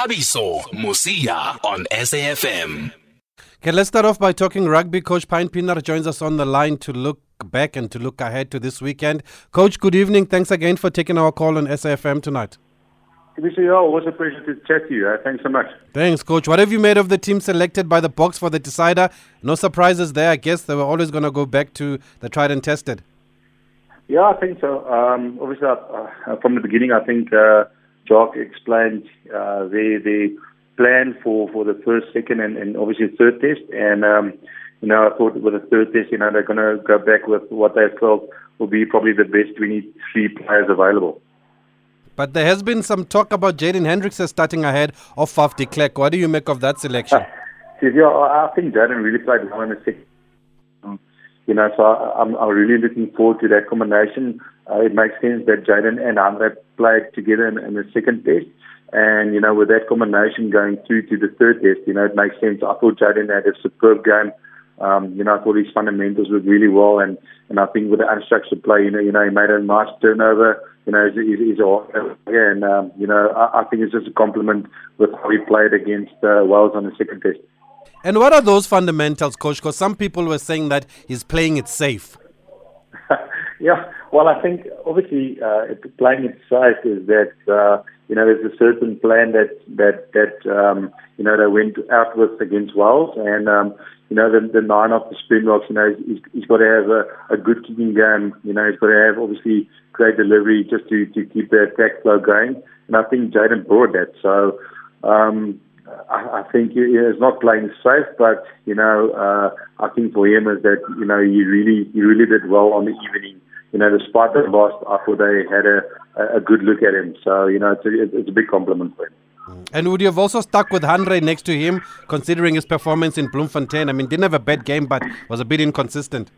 Thabiso Mosia on SAFM. Okay, let's start off by talking rugby. Coach Pine Pienaar joins us on the line to look back and to look ahead to this weekend. Coach, good evening. Thanks again for taking our call on SAFM tonight. Mr. always a pleasure to chat to you. Uh, thanks so much. Thanks, Coach. What have you made of the team selected by the Boks for the decider? No surprises there. I guess they were always going to go back to the tried and tested. Yeah, I think so. Um, obviously, uh, uh, from the beginning, I think uh, Jock explained uh, the the plan for, for the first, second, and, and obviously third test. And um, you know, I thought with the third test, you know, they're going to go back with what they felt will be probably the best 23 players available. But there has been some talk about Jaden Hendrikse starting ahead of Faf de Klerk. What do you make of that selection? yeah, I think Jaden really played well in the second. You know, so I'm, I'm really looking forward to that combination. Uh, it makes sense that Jaden and Andre played together in, in the second test. And, you know, with that combination going through to the third test, you know, it makes sense. I thought Jaden had a superb game. Um, you know, I thought his fundamentals were really well, and, and I think with the unstructured play, you know, you know, he made a nice turnover. You know, he's, he's, he's all, yeah, and um, you know, I, I think it's just a compliment with how he played against uh, Wales on the second test. And what are those fundamentals, coach? Because some people were saying that he's playing it safe. yeah, well, I think obviously uh, playing it safe is that uh, you know there's a certain plan that that that um, you know they went out with against Wales, and um, you know the, the nine of the Springboks, you know he's, he's got to have a, a good kicking game. You know he's got to have obviously great delivery just to to keep the attack flow going, and I think Jaden brought that. So. Um, I, I think he is not playing safe, but you know, uh, I think for him is that you know he really he really did well on the evening you know, despite the loss, I thought they had a, a good look at him. So, you know, it's a, it's a big compliment for him. And would you have also stuck with Andre next to him, considering his performance in Bloemfontein? I mean, didn't have a bad game, but was a bit inconsistent.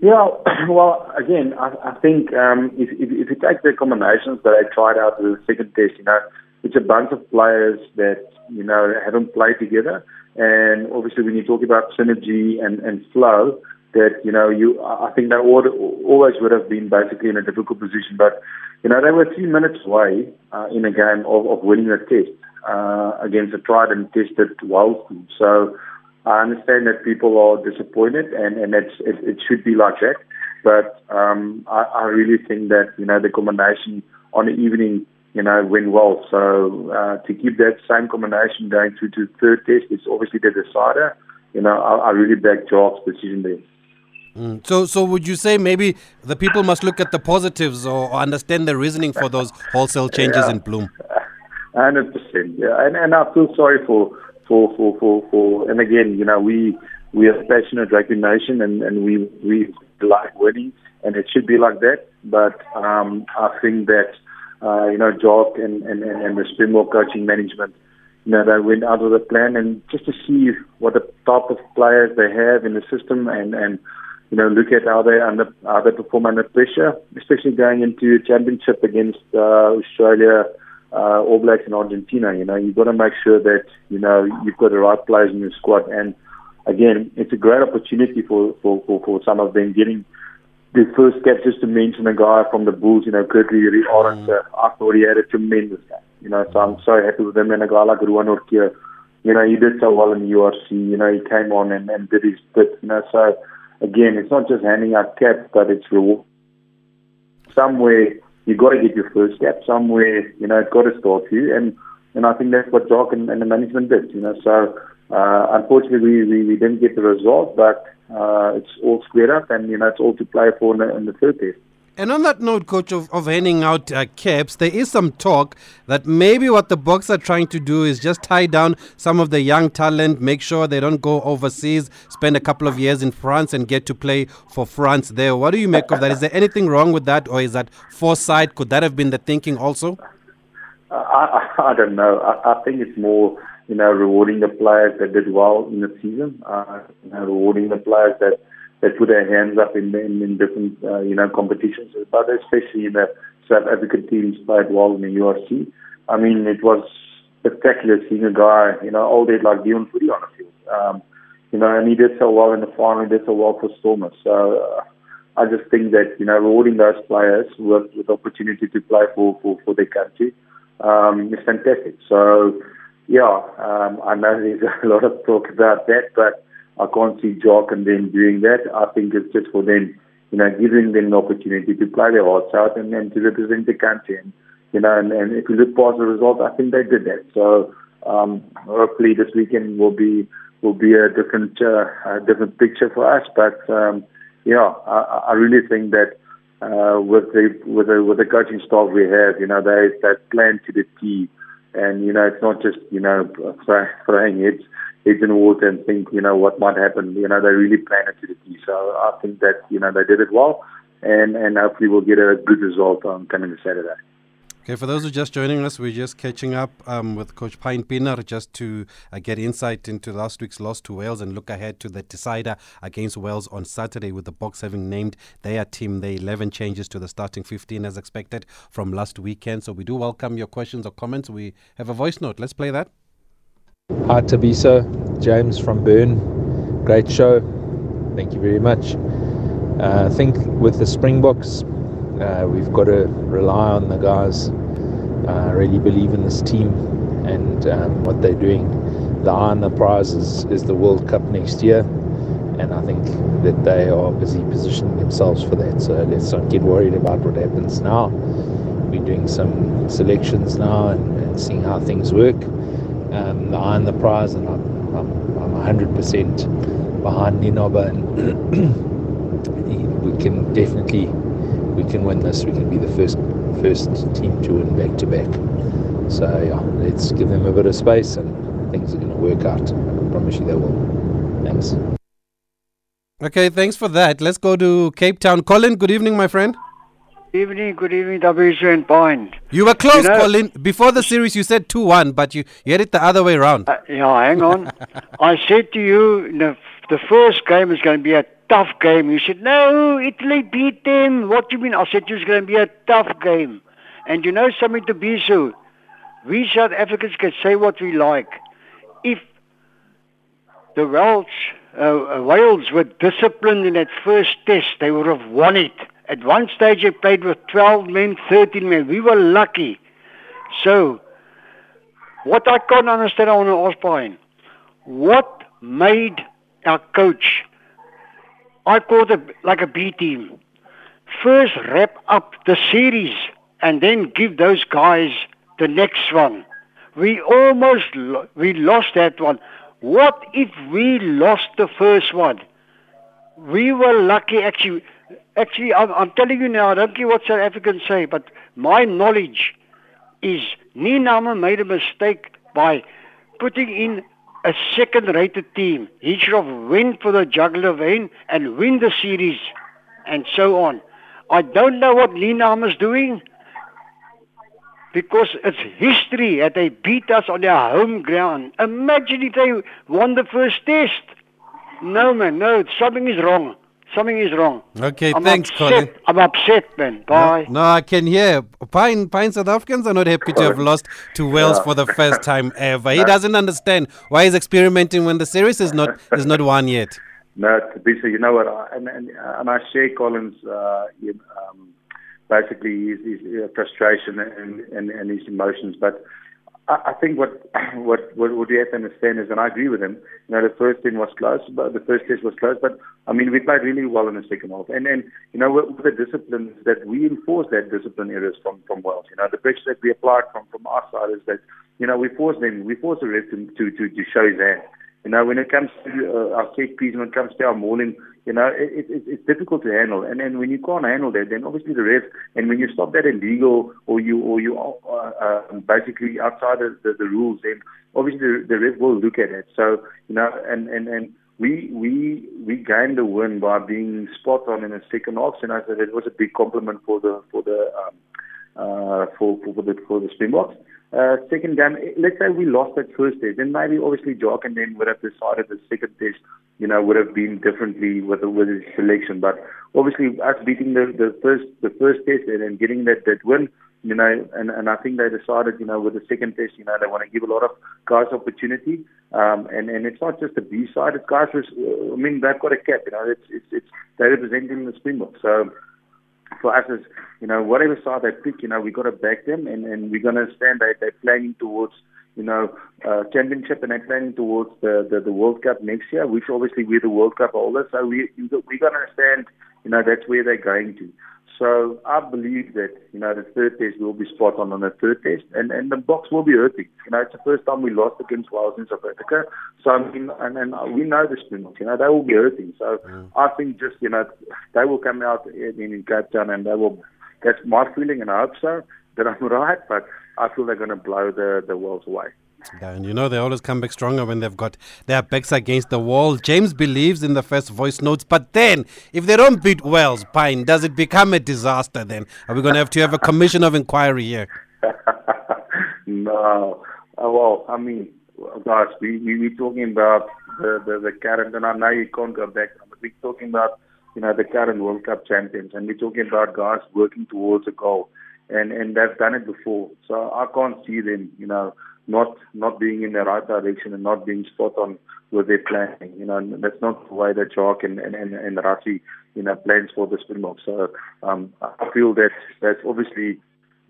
Yeah, well, again, I, I think um, if, if, if you take the combinations that I tried out in the second test, you know, it's a bunch of players that you know haven't played together, and obviously when you talk about synergy and, and flow, that you know you I think they would, always would have been basically in a difficult position, but you know they were three minutes away uh, in a game of, of winning a test uh, against a tried and tested Wales team. So I understand that people are disappointed, and and it's, it, it should be like that. But um, I, I really think that you know the combination on the evening you know, went well. So uh, to keep that same combination going through to third test is obviously the decider. You know, I, I really back Jock's decision there. Mm. So, so would you say maybe the people must look at the positives or, or understand the reasoning for those wholesale changes yeah. in bloom? Hundred percent, yeah, and and I feel sorry for for for for for. And again, you know, we we are passionate rugby nation, and and we we like winning, and it should be like that. But um, I think that uh, you know, Jock and and and the Springbok coaching management you know, they went out of the plan and just to see what the type of players they have in the system and, and you know, look at how they under how they perform under pressure, especially going into a championship against uh, Australia, uh, All Blacks, and Argentina. You know, you've got to make sure that you know you've got the right players in your squad. And again, it's a great opportunity for for for, for some of them getting the first cap. Just to mention a guy from the Bulls, you know, Kurt Lee Arendse. Mm. I thought he had a tremendous game. You know, so I'm so happy with him and a guy like Ruan Nortje. You know, he did so well in the URC. You know, he came on and, and did his bit. You know, so again, it's not just handing out caps, but it's reward. Somewhere you got to get your first cap. Somewhere you know it's got to start you, and and I think that's what Jock and, and the management did. You know, so uh, unfortunately we, we we didn't get the result, but uh, it's all squared up, and you know it's all to play for in the, in the third test. And on that note, coach, of, of handing out uh, caps, there is some talk that maybe what the Boks are trying to do is just tie down some of the young talent, make sure they don't go overseas, spend a couple of years in France and get to play for France there. What do you make of that? Is there anything wrong with that, or is that foresight? Could that have been the thinking also? I, I, I don't know. I, I think it's more, you know, rewarding the players that did well in the season, uh, you know, rewarding the players that that put their hands up in in, in different uh, you know competitions, but especially the South African teams played well in the URC. I mean, it was spectacular seeing a guy, you know, all day like Deon Fourie on the field. Um, you know, and he did so well in the final, he did so well for Stormers. So uh, I just think that, you know, rewarding those players with, with opportunity to play for, for, for their country, um, is fantastic. So, yeah, um, I know there's a lot of talk about that, but I can't see Jock and them doing that. I think it's just for them, you know, giving them an opportunity to play their hearts out and, and to represent the country. And, you know, and, and if you look past the result, I think they did that. So um, hopefully this weekend will be will be a different uh, a different picture for us. But um, yeah, I, I really think that uh, with the with the with the coaching staff we have, you know, they they plan to the T, and you know, it's not just you know throwing heads heads in the water and think you know what might happen. You know, they really plan it to the T. So I think that you know they did it well, and and hopefully we'll get a good result on coming Saturday. Okay, for those who are just joining us, we're just catching up um, with Coach Pine Pienaar just to uh, get insight into last week's loss to Wales and look ahead to the decider against Wales on Saturday, with the Boks having named their team. The 11 changes to the starting 15 as expected from last weekend. So we do welcome your questions or comments. We have a voice note. Let's play that. Hi, Thabiso. James from Bern. Great show. Thank you very much. Uh, I think with the Springboks, uh, we've got to rely on the guys. Uh, really believe in this team and um, what they're doing. The eye on the prize is, is the World Cup next year, and I think that they are busy positioning themselves for that. So let's not get worried about what happens now. We're doing some selections now and, and seeing how things work. Um, the eye on the prize, and I'm, I'm, I'm 100% behind Nienaber, and we can definitely we can win this. We can be the first first team to win back to back. So yeah, let's give them a bit of space, and things are going to work out. I promise you they will. Thanks. Okay, thanks for that. Let's go to Cape Town. Colin, good evening, my friend. Evening, good evening, WC and Pine. You were close, You know- Colin. Before the series, you said 2 1, but you, you had it the other way around. Uh, yeah, hang on. I said to you, the, the first game is going to be a tough game. You said, no, Italy beat them. What do you mean? I said it's going to be a tough game. And you know something Thabiso? We South Africans can say what we like. If the Welsh, uh, uh, Wales were disciplined in that first test, they would have won it. At one stage, they played with 12 men, 13 men. We were lucky. So, what I can't understand, I want to ask Brian, what made our coach, I call it like a B team, first wrap up the series and then give those guys the next one? We almost lo- we lost that one. What if we lost the first one? We were lucky actually. Actually, I'm, I'm telling you now, I don't care what South Africans say, but my knowledge is Nienaber made a mistake by putting in a second-rated team. He should have went for the jugular vein and win the series and so on. I don't know what Nienaber's doing because it's history that they beat us on their home ground. Imagine if they won the first test. No, man, no, something is wrong. Something is wrong. Okay, I'm thanks, upset. Colin. I'm upset, man. Bye. No, I can hear. Pine, Pine South Africans are not happy to have lost to Wales for the first time ever. He doesn't understand why he's experimenting when the series is not is not won yet. No, Thabiso, you know what? I- And and, and I share Colin's uh, um, basically his, his uh, frustration and, and, and his emotions. But I, think what what what we have to understand is, and I agree with him. You know, the first thing was close, but the first test was close. But I mean, we played really well in the second half. And then you know, with, with the disciplines that we enforced that discipline areas from from Wales. You know, the pressure that we applied from from our side is that you know we forced them, we forced the rest to to to, show his hand. You know, when it comes to uh, our set piece, when it comes to our mauling, you know, it, it, it's difficult to handle. And then when you can't handle that, then obviously the ref, and when you stop that illegal or you or you are uh, uh, basically outside of the, the rules, then obviously the, the ref will look at it. So you know, and and and we we we gained the win by being spot on in the second half, and I said it was a big compliment for the for the um, uh, for, for the for the Springboks. Uh, second game, let's say we lost that first test, then maybe obviously Jock and then would have decided the second test, you know, would have been differently with the, with his selection. But obviously us beating the, the first the first test and then getting that that win, you know, and and I think they decided, you know, with the second test, you know, they want to give a lot of guys opportunity. Um, and and it's not just the B side; it's guys. Who's, uh, I mean, they've got a cap, you know. It's it's it's they're representing the Springboks, so. For us is, you know, whatever side they pick, you know, we got to back them, and and we're gonna stand. They they're planning towards you know, uh, championship and they're planning towards the, the, the World Cup next year, which obviously we're the World Cup holders. So we we got to understand, you know, that's where they're going to. So I believe that you know the third test will be spot on on the third test, and and the Boks will be hurting. You know, it's the first time we lost against Wales in South Africa. So I mean, and and we know the Springboks. You know, they will be hurting. So mm. I think just you know they will come out in, in Cape Town and they will. That's my feeling, and I hope so that I'm right. But I feel they're going to blow the the Wales away. And you know they always come back stronger when they've got their backs against the wall. James believes in the first voice notes, but then if they don't beat Wales, Pine, does it become a disaster then? Are we going to have to have a commission of inquiry here? no. Uh, well, I mean, guys, we, we, we're talking about the, the, the current, and I know you can't go back, we're talking about, you know, the current World Cup champions, and we're talking about guys working towards a goal. And, and they've done it before. So I can't see them, you know, not not being in the right direction and not being spot on with their planning. You know, and that's not the way that Jock and and and, and Rassie, you know, plans for the Springboks. So um, I feel that that's obviously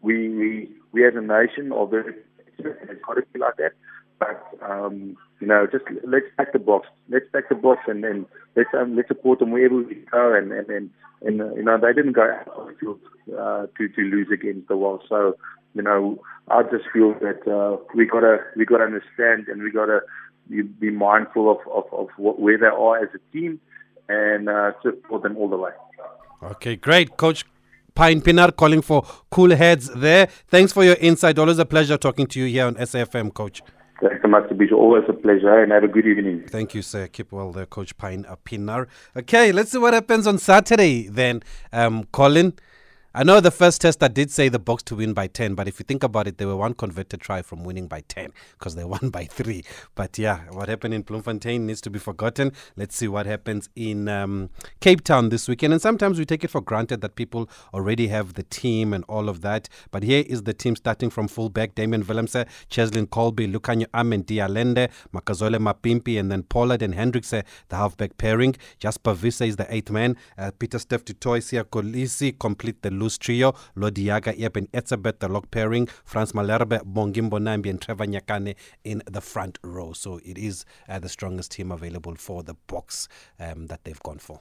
we we we as a nation are very it's got to be like that. But um, you know, just let's pack the Boks. Let's pack the Boks and then let's um, let's support them wherever we go. And and and, and uh, you know, they didn't go out field uh, to to lose against the world. So you know, I just feel that uh, we gotta we gotta understand and we gotta be mindful of of, of what, where they are as a team and uh, support them all the way. Okay, great, Coach. Pine Pienaar calling for cool heads there. Thanks for your insight. Always a pleasure talking to you here on SAFM, Coach. Thanks so much, Bishop. Always a pleasure, and have a good evening. Thank you, sir. Keep well there, Coach Pine Pienaar. Okay, let's see what happens on Saturday then. Um, Colin. I know the first test I did say the Boks to win by 10, but if you think about it, they were one converted try from winning by 10 because they won by 3. But yeah, what happened in Bloemfontein needs to be forgotten. Let's see what happens in um, Cape Town this weekend. And sometimes we take it for granted that people already have the team and all of that. But here is the team starting from fullback Damian Willemse, Cheslin Kolbe, Lukhanyo Amen, de Allende, Makazole Mapimpi, and then Pollard and Hendrikse, the halfback pairing. Jasper Wiese is the eighth man. Uh, Peter Steph Tutoy, Siya Kolisi complete the loose trio, Lood de Jager, Eben Etzebeth, the lock pairing, Frans Malherbe, Bongi Mbonambi, and Trevor Nyakane in the front row. So it is uh, the strongest team available for the Boks um, that they've gone for.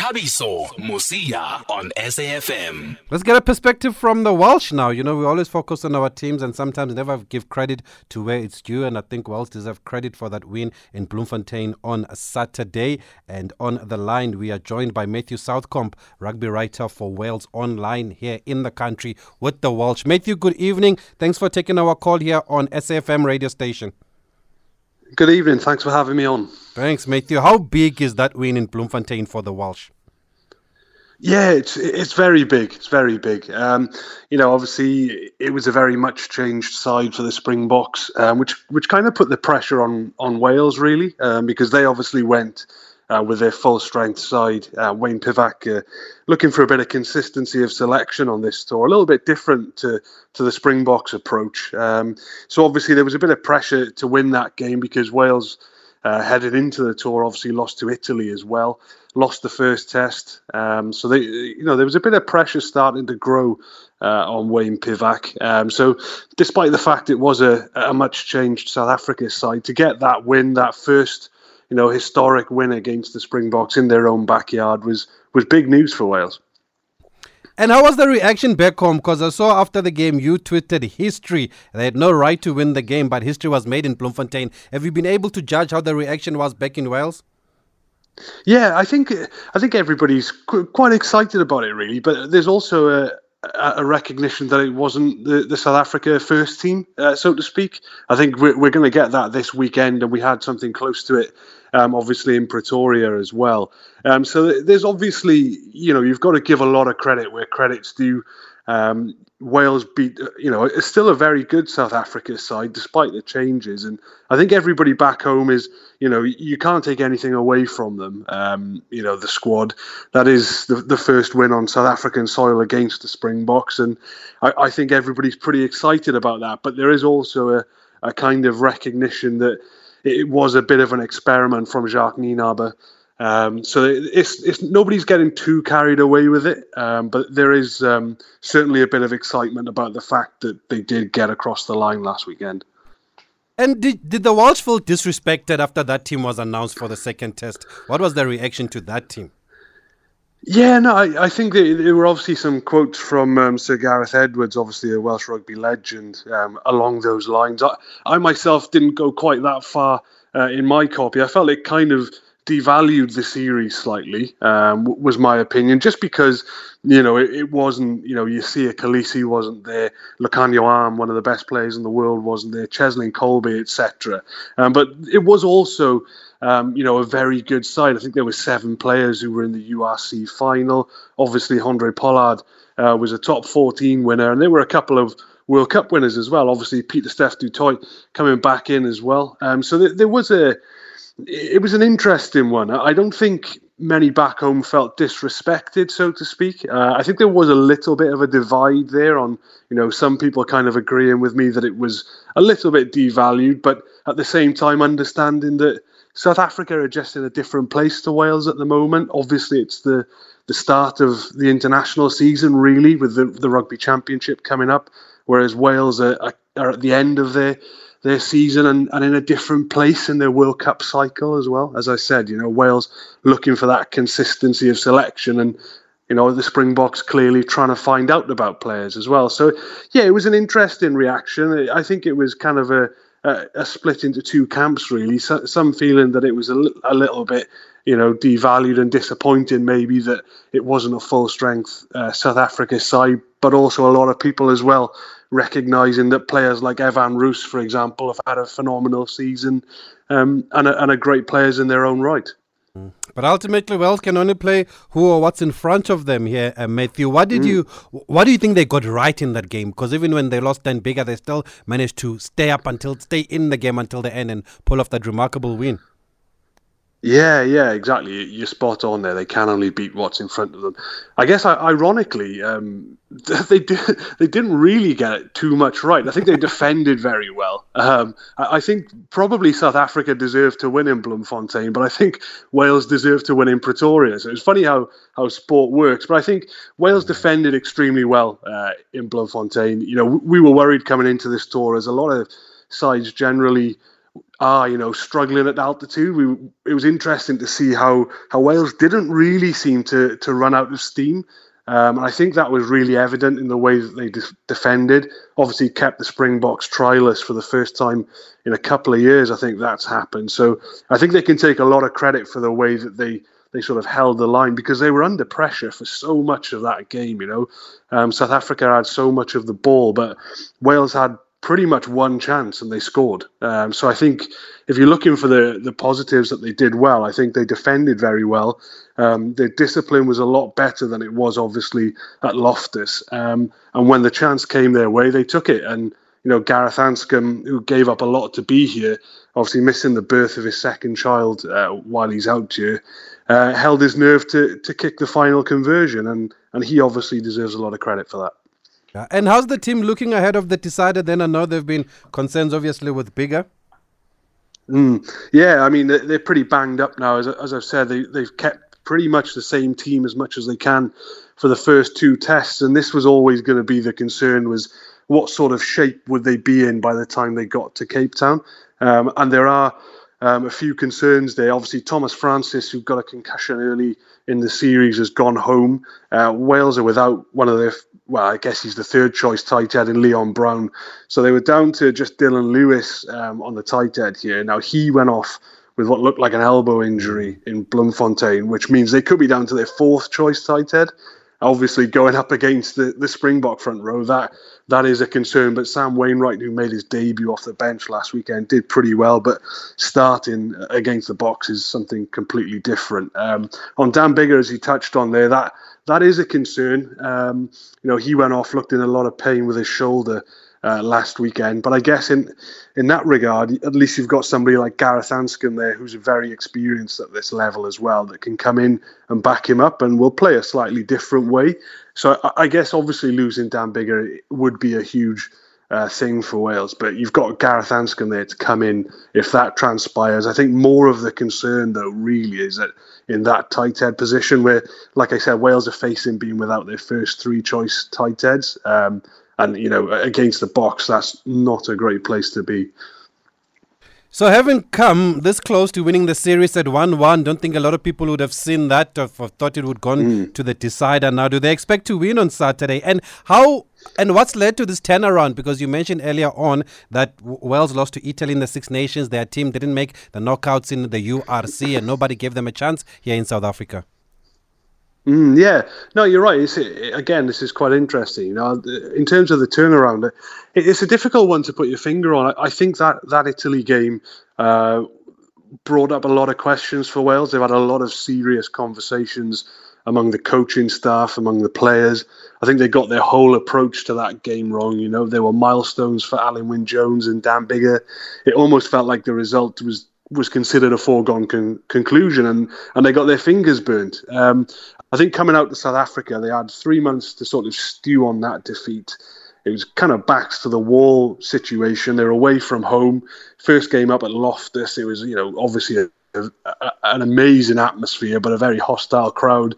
Thabiso Mosia on SAFM. Let's get a perspective from the Welsh now. You know, we always focus on our teams and sometimes never give credit to where it's due. And I think Welsh deserve credit for that win in Bloemfontein on Saturday. And on the line, we are joined by Matthew Southcombe, rugby writer for Wales Online here in the country with the Welsh. Matthew, good evening. Thanks for taking our call here on SAFM radio station. Good evening. Thanks for having me on. Thanks, Matthew. How big is that win in Bloemfontein for the Welsh? Yeah, it's it's very big. It's very big. Um, you know, obviously, it was a very much changed side for the Springboks, um, which which kind of put the pressure on on Wales really, um, because they obviously went uh, with their full strength side. Uh, Wayne Pivac uh, looking for a bit of consistency of selection on this tour, a little bit different to, to the Springboks approach. Um, so obviously there was a bit of pressure to win that game because Wales uh, headed into the tour obviously lost to Italy as well. Lost the first test, um, so they, you know, there was a bit of pressure starting to grow uh, on Wayne Pivac. Um, so, despite the fact it was a, a much changed South Africa side, to get that win, that first you know, historic win against the Springboks in their own backyard was was big news for Wales. And how was the reaction back home? Because I saw after the game you tweeted history. They had no right to win the game, but history was made in Bloemfontein. Have you been able to judge how the reaction was back in Wales? Yeah, I think I think everybody's quite excited about it, really. But there's also a, a recognition that it wasn't the, the South Africa first team, uh, so to speak. I think we're, we're going to get that this weekend, and we had something close to it, um, obviously in Pretoria as well. Um, so there's obviously, you know, you've got to give a lot of credit where credit's due. Um, Wales beat, you know, it's still a very good South Africa side despite the changes, and I think everybody back home is, you know, you can't take anything away from them. Um, you know, the squad that is the, the first win on South African soil against the Springboks, and I, I think everybody's pretty excited about that. But there is also a, a kind of recognition that it was a bit of an experiment from Jacques Nienaber Um, so it's, it's nobody's getting too carried away with it, um, but there is um, certainly a bit of excitement about the fact that they did get across the line last weekend. And did, did the Welsh feel disrespected after that team was announced for the second test? What was the reaction to that team? Yeah, no, I, I think there, there, were obviously some quotes from um, Sir Gareth Edwards, obviously a Welsh rugby legend, um, along those lines. I, I, myself didn't go quite that far uh, in my copy. I felt it kind of devalued the series slightly, um, was my opinion, just because, you know, it, it wasn't, you know, you Siya Kolisi wasn't there, Lukhanyo Am, one of the best players in the world, wasn't there, Cheslin Kolbe, etc. Um, but it was also, um, you know, a very good side. I think there were seven players who were in the URC final. Obviously, Handré Pollard uh, was a top 14 winner, and there were a couple of World Cup winners as well. Obviously, Pieter Steph du Toit coming back in as well. Um, so there was a it was an interesting one. I don't think many back home felt disrespected, so to speak. Uh, I think there was a little bit of a divide there on, you know, some people kind of agreeing with me that it was a little bit devalued, but at the same time understanding that South Africa are just in a different place to Wales at the moment. Obviously, it's the the start of the international season, really, with the, the Rugby Championship coming up, whereas Wales are, are, at the end of their their season and, and in a different place in their World Cup cycle as well. As I said, you know, Wales looking for that consistency of selection and you know the Springboks clearly trying to find out about players as well. So yeah, it was an interesting reaction. I think it was kind of a a, a split into two camps really. So, some feeling that it was a, a little bit you know devalued and disappointing maybe that it wasn't a full strength uh, South Africa side, but also a lot of people as well recognizing that players like Evan Roos, for example, have had a phenomenal season um, and, a, and are great players in their own right. Mm. But ultimately, Wales can only play who or what's in front of them here. Uh, Matthew, what did mm. you, what do you think they got right in that game? Because even when they lost Dan Biggar, they still managed to stay up until stay in the game until the end and pull off that remarkable win. Yeah, yeah, exactly. You're spot on there. They can only beat what's in front of them. I guess, ironically, um, they did, they didn't really get it too much right. I think they defended very well. Um, I think probably South Africa deserved to win in Bloemfontein, but I think Wales deserved to win in Pretoria. So it's funny how how sport works. But I think Wales defended extremely well uh, in Bloemfontein. You know, we were worried coming into this tour as a lot of sides generally are you know struggling at altitude. We it was interesting to see how how Wales didn't really seem to to run out of steam. Um, and I think that was really evident in the way that they de- defended. Obviously, kept the Springboks tryless for the first time in a couple of years. I think that's happened. So I think they can take a lot of credit for the way that they they sort of held the line because they were under pressure for so much of that game. You know, um, South Africa had so much of the ball, but Wales had pretty much one chance and they scored. Um, so I think if you're looking for the the positives that they did well, I think they defended very well. Um, their discipline was a lot better than it was obviously at Loftus. Um, and when the chance came their way, they took it. And you know Gareth Anscombe, who gave up a lot to be here, obviously missing the birth of his second child uh, while he's out here, uh, held his nerve to to kick the final conversion, and and he obviously deserves a lot of credit for that. And how's the team looking ahead of the decider then? I know there have been concerns, obviously, with Biggar. Mm, yeah, I mean, they're pretty banged up now. As, as I've said, they, they've kept pretty much the same team as much as they can for the first two tests. And this was always going to be the concern was what sort of shape would they be in by the time they got to Cape Town? Um, and there are um, a few concerns there. Obviously, Thomas Francis, who got a concussion early in the series, has gone home. Uh, Wales are without one of their, well, I guess he's the third choice tight head in Leon Brown. So they were down to just Dylan Lewis um, on the tight head here. Now, he went off with what looked like an elbow injury in Bloemfontein, which means they could be down to their fourth choice tight head obviously going up against the, the Springbok front row, that that is a concern. But Sam Wainwright, who made his debut off the bench last weekend, did pretty well. But starting against the Boks is something completely different. Um, on Dan Biggar, as he touched on there, that that is a concern. Um, you know, he went off, looked in a lot of pain with his shoulder uh, last weekend. But I guess in in that regard, at least you've got somebody like Gareth Anscombe there, who's very experienced at this level as well, that can come in and back him up, and will play a slightly different way. So I, I guess obviously losing Dan Biggar would be a huge uh, thing for Wales. But you've got Gareth Anscombe there to come in if that transpires. I think more of the concern, though, really is that in that tight head position where, like I said, Wales are facing being without their first three choice tight heads. Um, and, you know, against the Boks, that's not a great place to be. So, having come this close to winning the series at 1 1, don't think a lot of people would have seen that or thought it would gone mm. to the decider now. Do they expect to win on Saturday? And how and what's led to this turnaround? Because you mentioned earlier on that Wales lost to Italy in the Six Nations. Their team didn't make the knockouts in the URC, and nobody gave them a chance here in South Africa. Mm, yeah, no, you're right. It's, again, this is quite interesting. You know, in terms of the turnaround, it's a difficult one to put your finger on. I think that that Italy game uh, brought up a lot of questions for Wales. They've had a lot of serious conversations among the coaching staff, among the players. I think they got their whole approach to that game wrong. You know, there were milestones for Alun Wyn Jones and Dan Biggar. It almost felt like the result was was considered a foregone con- conclusion, and and they got their fingers burnt. Um, I think coming out to South Africa, they had three months to sort of stew on that defeat. It was kind of backs to the wall situation. They're away from home. First game up at Loftus, it was you know obviously a, an amazing atmosphere, but a very hostile crowd.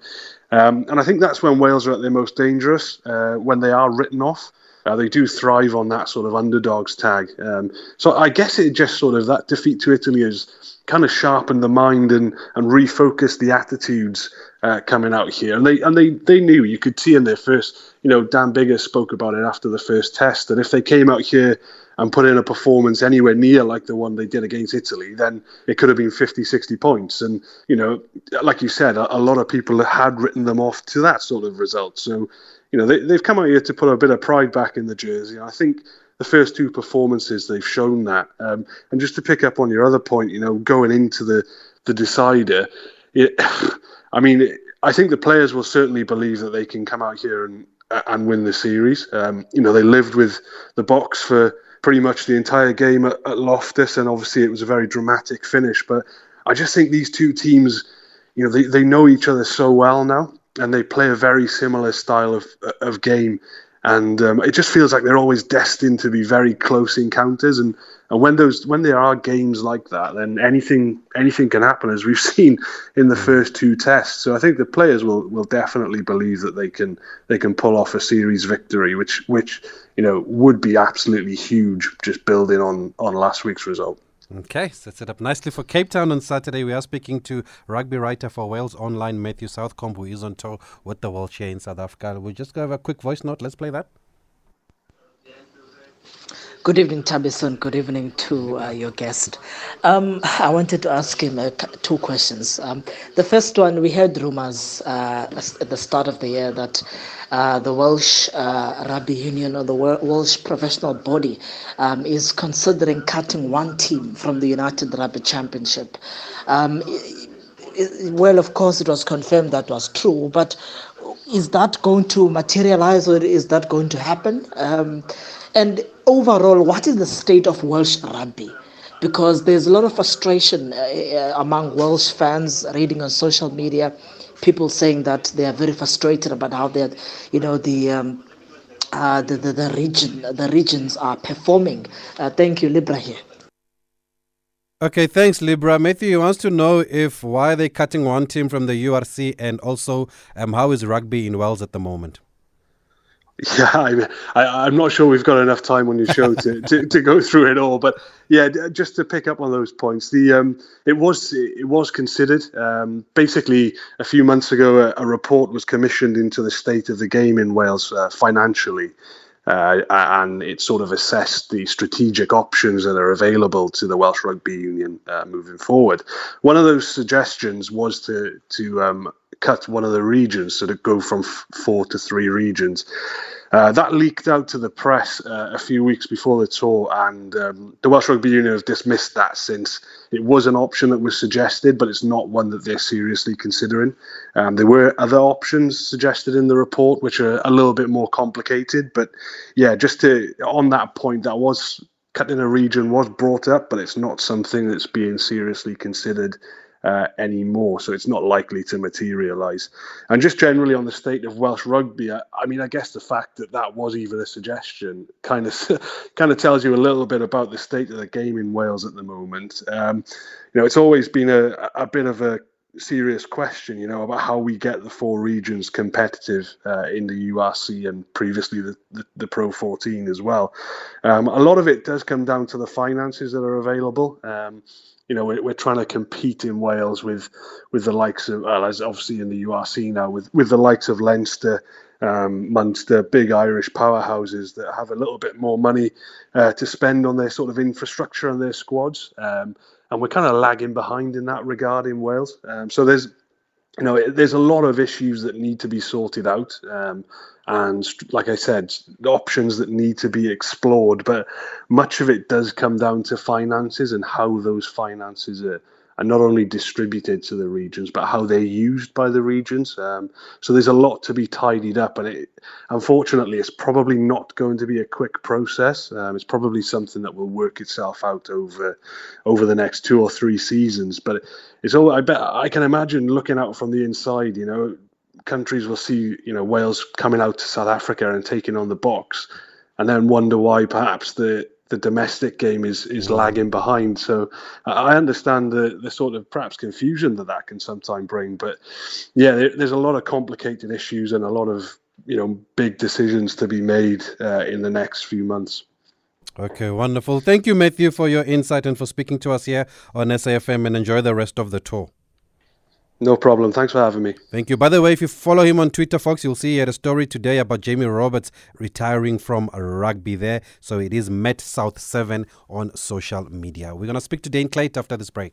Um, and I think that's when Wales are at their most dangerous uh, when they are written off. Uh, they do thrive on that sort of underdogs tag. Um, so I guess it just sort of that defeat to Italy has kind of sharpened the mind and, and refocused the attitudes uh, coming out here. And they and they, they knew you could see in their first, you know, Dan Biggar spoke about it after the first test that if they came out here and put in a performance anywhere near like the one they did against Italy, then it could have been 50, 60 points. And, you know, like you said, a, a lot of people had written them off to that sort of result. So you know, they, they've come out here to put a bit of pride back in the jersey. I think the first two performances they've shown that. Um, and just to pick up on your other point, you know, going into the the decider, it, I mean, I think the players will certainly believe that they can come out here and and win the series. Um, you know, they lived with the Boks for pretty much the entire game at, at Loftus, and obviously it was a very dramatic finish. But I just think these two teams, you know, they, they know each other so well now and they play a very similar style of of game, and um, it just feels like they're always destined to be very close encounters. And, and when those when there are games like that, then anything anything can happen, as we've seen in the hmm. first two tests. So I think the players will will definitely believe that they can they can pull off a series victory, which which you know would be absolutely huge, just building on on last week's result. Okay, sets it up nicely for Cape Town on Saturday. We are speaking to rugby writer for Wales Online, Matthew Southcombe, who is on tour with the Welsh here in South Africa. We'll just go have a quick voice note. Let's play that. Good evening, Thabiso. Good evening to uh, your guest. Um, I wanted to ask him uh, two questions. Um, the first one, we heard rumors uh, at the start of the year that uh, the Welsh uh, Rugby Union or the Welsh professional body um, is considering cutting one team from the United Rugby Championship. Um, well, of course, it was confirmed that was true, but is that going to materialize or is that going to happen? Um, and overall, what is the state of Welsh rugby? Because there's a lot of frustration uh, uh among Welsh fans reading on social media people saying that they are very frustrated about how they, you know, the um, uh, the, the, the region the regions are performing. Uh, thank you, Libra here. Okay, thanks, Libra. Matthew wants to know if why are they cutting one team from the URC and also um, how is rugby in Wales at the moment? Yeah, I'm, I, am not sure we've got enough time on your show to, to, to, go through it all. But yeah, just to pick up on those points, the um, it was it was considered. Um, basically, a few months ago, a, a, report was commissioned into the state of the game in Wales uh, financially, uh, and it sort of assessed the strategic options that are available to the Welsh Rugby Union uh, moving forward. One of those suggestions was to to um, cut one of the regions, so to go from f- four to three regions. Uh, that leaked out to the press uh, a few weeks before the tour, and um, the Welsh Rugby Union have dismissed that since it was an option that was suggested, but it's not one that they're seriously considering. Um, there were other options suggested in the report, which are a little bit more complicated. But yeah, just to on that point, that was cutting a region was brought up, but it's not something that's being seriously considered uh, anymore. So it's not likely to materialise. And just generally on the state of Welsh rugby, I, I, mean, I guess the fact that that was even a suggestion kind of kind of tells you a little bit about the state of the game in Wales at the moment. Um, you know, it's always been a, a bit of a serious question, you know, about how we get the four regions competitive uh, in the URC and previously the, the, the Pro 14 as well. Um, a lot of it does come down to the finances that are available. Um, you know, we're, we're trying to compete in Wales with with the likes of, well, as obviously in the URC now, with with the likes of Leinster, um, Munster, big Irish powerhouses that have a little bit more money uh, to spend on their sort of infrastructure and their squads. Um, and we're kind of lagging behind in that regard in Wales. Um, so there's, you know, there's a lot of issues that need to be sorted out. Um, and like I said, options that need to be explored. But much of it does come down to finances and how those finances are, are not only distributed to the regions, but how they're used by the regions. Um, so there's a lot to be tidied up, and it, unfortunately, it's probably not going to be a quick process. Um, it's probably something that will work itself out over over the next two or three seasons. But it's all I bet I can imagine looking out from the inside. You know, countries will see you know Wales coming out to South Africa and taking on the Boks and then wonder why perhaps the the domestic game is is lagging behind. So I understand the the sort of perhaps confusion that that can sometimes bring. But yeah, there, there's a lot of complicated issues and a lot of you know big decisions to be made uh, in the next few months. Okay, wonderful. Thank you, Matthew, for your insight and for speaking to us here on SAFM. And enjoy the rest of the tour. No problem. Thanks for having me. Thank you. By the way, if you follow him on Twitter, folks, you'll see he had a story today about Jamie Roberts retiring from rugby there. So it is Met South 7 on social media. We're going to speak to Dane Clayton after this break.